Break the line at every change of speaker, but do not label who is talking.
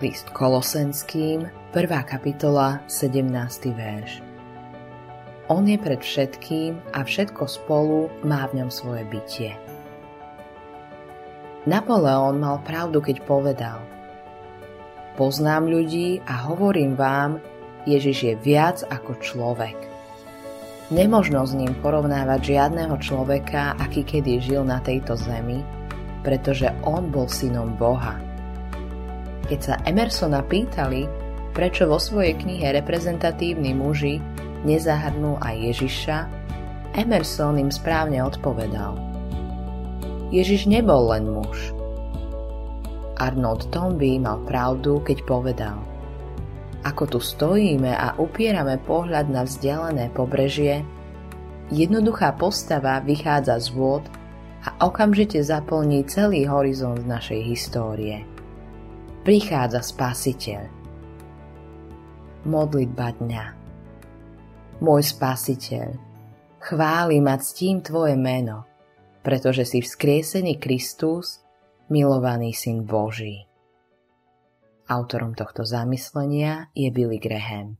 List Kolosenským, 1. kapitola, 17. verš. On je pred všetkým a všetko spolu má v ňom svoje bytie. Napoleon mal pravdu, keď povedal Poznám ľudí a hovorím vám, Ježiš je viac ako človek. Nemožno s ním porovnávať žiadného človeka, aký kedy žil na tejto zemi, pretože on bol synom Boha keď sa Emersona pýtali, prečo vo svojej knihe Reprezentatívni muži nezahrnú aj Ježiša, Emerson im správne odpovedal. Ježiš nebol len muž. Arnold Tomby mal pravdu, keď povedal Ako tu stojíme a upierame pohľad na vzdialené pobrežie, jednoduchá postava vychádza z vôd a okamžite zaplní celý horizont našej histórie prichádza Spasiteľ. Modlitba dňa Môj Spasiteľ, chválim a ctím Tvoje meno, pretože si vzkriesený Kristus, milovaný Syn Boží. Autorom tohto zamyslenia je Billy Graham.